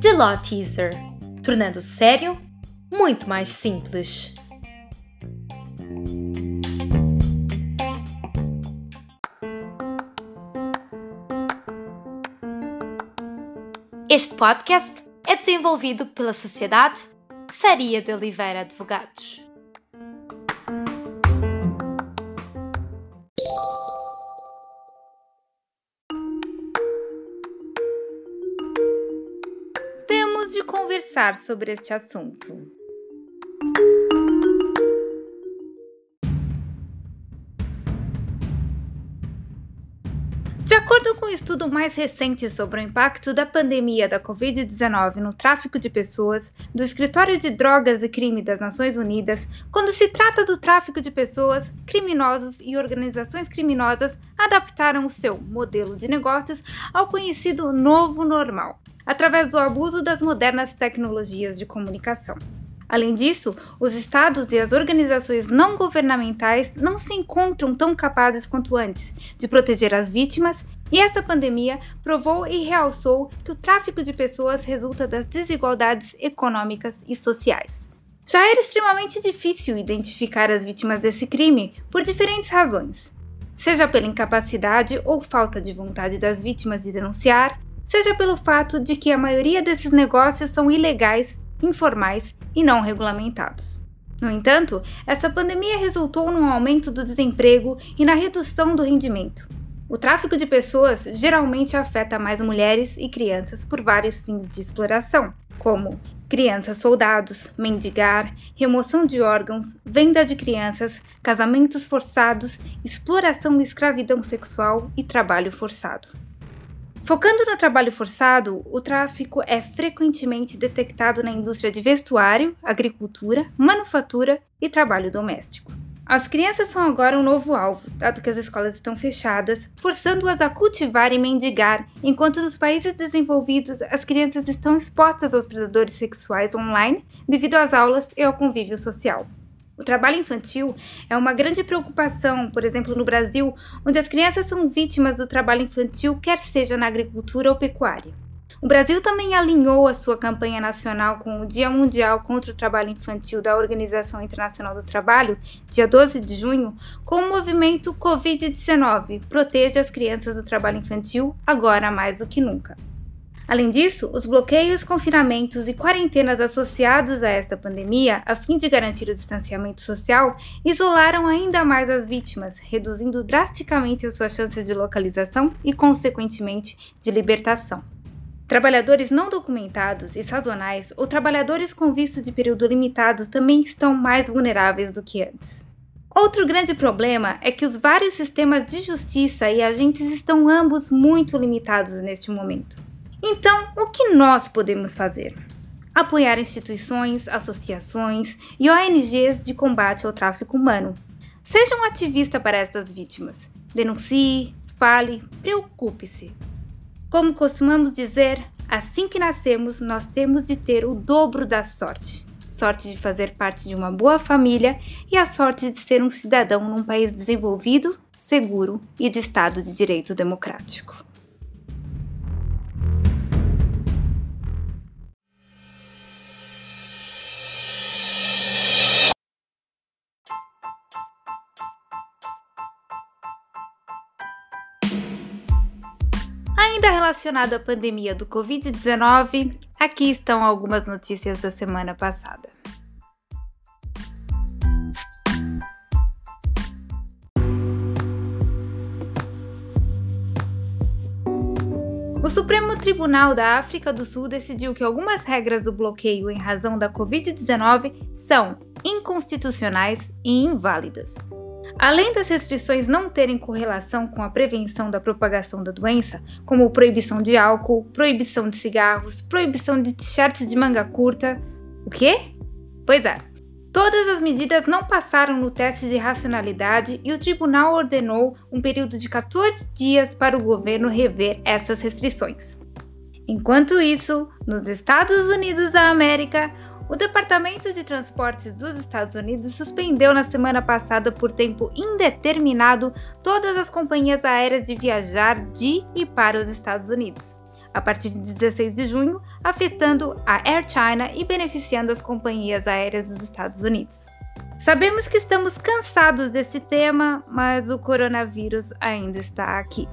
The Law Teaser tornando sério muito mais simples. Este podcast é desenvolvido pela Sociedade Faria de Oliveira Advogados. Sobre este assunto. Acordo com um estudo mais recente sobre o impacto da pandemia da Covid-19 no tráfico de pessoas, do Escritório de Drogas e Crime das Nações Unidas, quando se trata do tráfico de pessoas, criminosos e organizações criminosas adaptaram o seu modelo de negócios ao conhecido novo normal, através do abuso das modernas tecnologias de comunicação. Além disso, os estados e as organizações não governamentais não se encontram tão capazes quanto antes de proteger as vítimas, e esta pandemia provou e realçou que o tráfico de pessoas resulta das desigualdades econômicas e sociais. Já era extremamente difícil identificar as vítimas desse crime por diferentes razões, seja pela incapacidade ou falta de vontade das vítimas de denunciar, seja pelo fato de que a maioria desses negócios são ilegais informais e não regulamentados. No entanto, essa pandemia resultou num aumento do desemprego e na redução do rendimento. O tráfico de pessoas geralmente afeta mais mulheres e crianças por vários fins de exploração, como crianças soldados, mendigar, remoção de órgãos, venda de crianças, casamentos forçados, exploração e escravidão sexual e trabalho forçado. Focando no trabalho forçado, o tráfico é frequentemente detectado na indústria de vestuário, agricultura, manufatura e trabalho doméstico. As crianças são agora um novo alvo, dado que as escolas estão fechadas, forçando-as a cultivar e mendigar, enquanto nos países desenvolvidos as crianças estão expostas aos predadores sexuais online devido às aulas e ao convívio social. O trabalho infantil é uma grande preocupação, por exemplo, no Brasil, onde as crianças são vítimas do trabalho infantil, quer seja na agricultura ou pecuária. O Brasil também alinhou a sua campanha nacional com o Dia Mundial contra o Trabalho Infantil da Organização Internacional do Trabalho, dia 12 de junho, com o movimento Covid-19 Proteja as Crianças do Trabalho Infantil, agora mais do que nunca. Além disso, os bloqueios, confinamentos e quarentenas associados a esta pandemia, a fim de garantir o distanciamento social, isolaram ainda mais as vítimas, reduzindo drasticamente as suas chances de localização e, consequentemente, de libertação. Trabalhadores não documentados e sazonais ou trabalhadores com visto de período limitado também estão mais vulneráveis do que antes. Outro grande problema é que os vários sistemas de justiça e agentes estão ambos muito limitados neste momento. Então, o que nós podemos fazer? Apoiar instituições, associações e ONGs de combate ao tráfico humano. Seja um ativista para estas vítimas. Denuncie, fale, preocupe-se. Como costumamos dizer, assim que nascemos, nós temos de ter o dobro da sorte. Sorte de fazer parte de uma boa família e a sorte de ser um cidadão num país desenvolvido, seguro e de Estado de Direito Democrático. Relacionado à pandemia do Covid-19, aqui estão algumas notícias da semana passada. O Supremo Tribunal da África do Sul decidiu que algumas regras do bloqueio em razão da Covid-19 são inconstitucionais e inválidas. Além das restrições não terem correlação com a prevenção da propagação da doença, como proibição de álcool, proibição de cigarros, proibição de t-shirts de manga curta. O quê? Pois é. Todas as medidas não passaram no teste de racionalidade e o tribunal ordenou um período de 14 dias para o governo rever essas restrições. Enquanto isso, nos Estados Unidos da América, O Departamento de Transportes dos Estados Unidos suspendeu na semana passada por tempo indeterminado todas as companhias aéreas de viajar de e para os Estados Unidos, a partir de 16 de junho, afetando a Air China e beneficiando as companhias aéreas dos Estados Unidos. Sabemos que estamos cansados deste tema, mas o coronavírus ainda está aqui.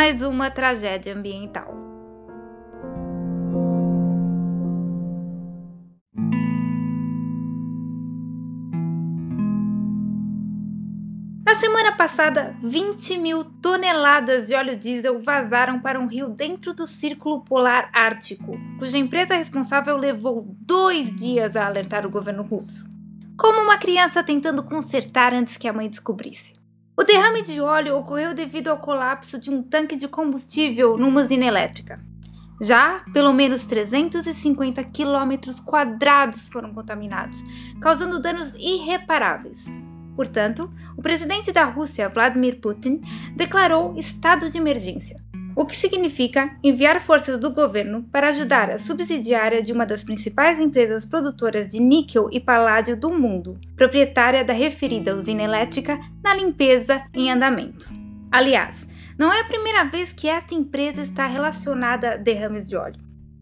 Mais uma tragédia ambiental. Na semana passada, 20 mil toneladas de óleo diesel vazaram para um rio dentro do Círculo Polar Ártico, cuja empresa responsável levou dois dias a alertar o governo russo. Como uma criança tentando consertar antes que a mãe descobrisse. O derrame de óleo ocorreu devido ao colapso de um tanque de combustível numa usina elétrica. Já, pelo menos 350 quilômetros quadrados foram contaminados, causando danos irreparáveis. Portanto, o presidente da Rússia, Vladimir Putin, declarou estado de emergência o que significa enviar forças do governo para ajudar a subsidiária de uma das principais empresas produtoras de níquel e paládio do mundo, proprietária da referida usina elétrica, na limpeza em andamento. Aliás, não é a primeira vez que esta empresa está relacionada a derrames de óleo.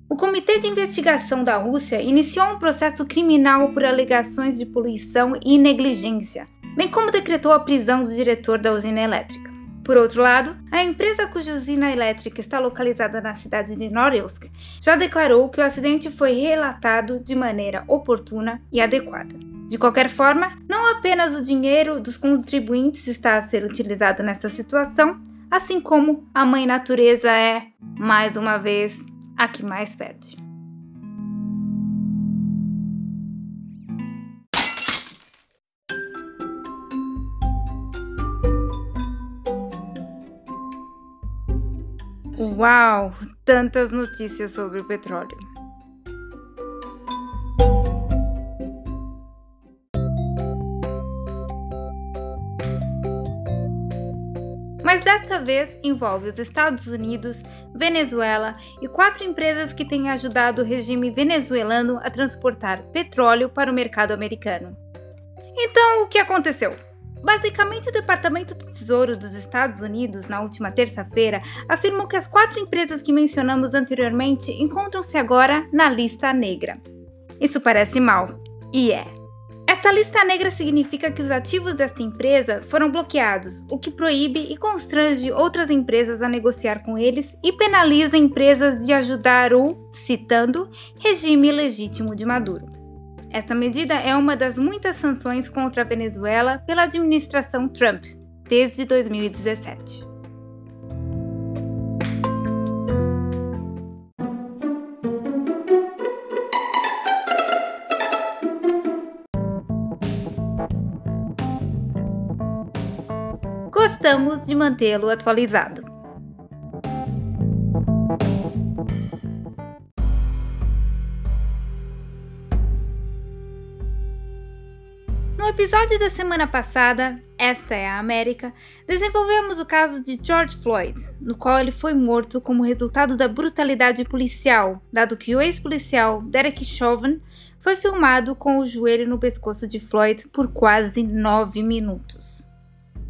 O Comitê de Investigação da Rússia iniciou um processo criminal por alegações de poluição e negligência, bem como decretou a prisão do diretor da usina elétrica. Por outro lado, a empresa cuja usina elétrica está localizada na cidade de Norilsk já declarou que o acidente foi relatado de maneira oportuna e adequada. De qualquer forma, não apenas o dinheiro dos contribuintes está a ser utilizado nesta situação, assim como a mãe natureza é, mais uma vez, a que mais perde. Uau! Tantas notícias sobre o petróleo. Mas desta vez envolve os Estados Unidos, Venezuela e quatro empresas que têm ajudado o regime venezuelano a transportar petróleo para o mercado americano. Então, o que aconteceu? Basicamente, o Departamento do Tesouro dos Estados Unidos, na última terça-feira, afirmou que as quatro empresas que mencionamos anteriormente encontram-se agora na lista negra. Isso parece mal, e é. Esta lista negra significa que os ativos desta empresa foram bloqueados, o que proíbe e constrange outras empresas a negociar com eles e penaliza empresas de ajudar o, citando, regime legítimo de Maduro. Esta medida é uma das muitas sanções contra a Venezuela pela administração Trump desde 2017. Gostamos de mantê-lo atualizado. Episódio da semana passada, Esta é a América, desenvolvemos o caso de George Floyd, no qual ele foi morto como resultado da brutalidade policial, dado que o ex-policial Derek Chauvin foi filmado com o joelho no pescoço de Floyd por quase nove minutos.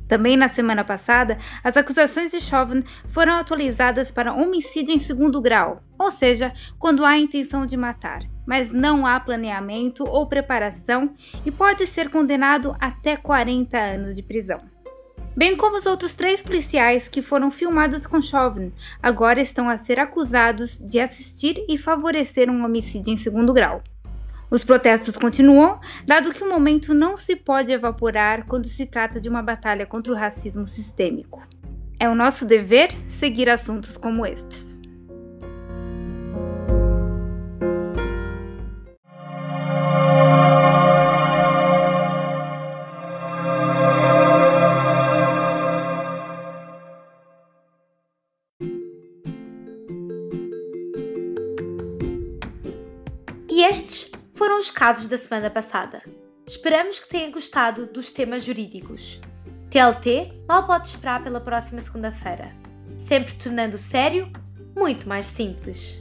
Também na semana passada, as acusações de Chauvin foram atualizadas para homicídio em segundo grau, ou seja, quando há intenção de matar, mas não há planeamento ou preparação e pode ser condenado até 40 anos de prisão. Bem como os outros três policiais que foram filmados com Chauvin, agora estão a ser acusados de assistir e favorecer um homicídio em segundo grau. Os protestos continuam, dado que o momento não se pode evaporar quando se trata de uma batalha contra o racismo sistêmico. É o nosso dever seguir assuntos como estes. E estes foram os casos da semana passada. Esperamos que tenha gostado dos temas jurídicos. TLT mal pode esperar pela próxima segunda-feira, sempre tornando o sério muito mais simples.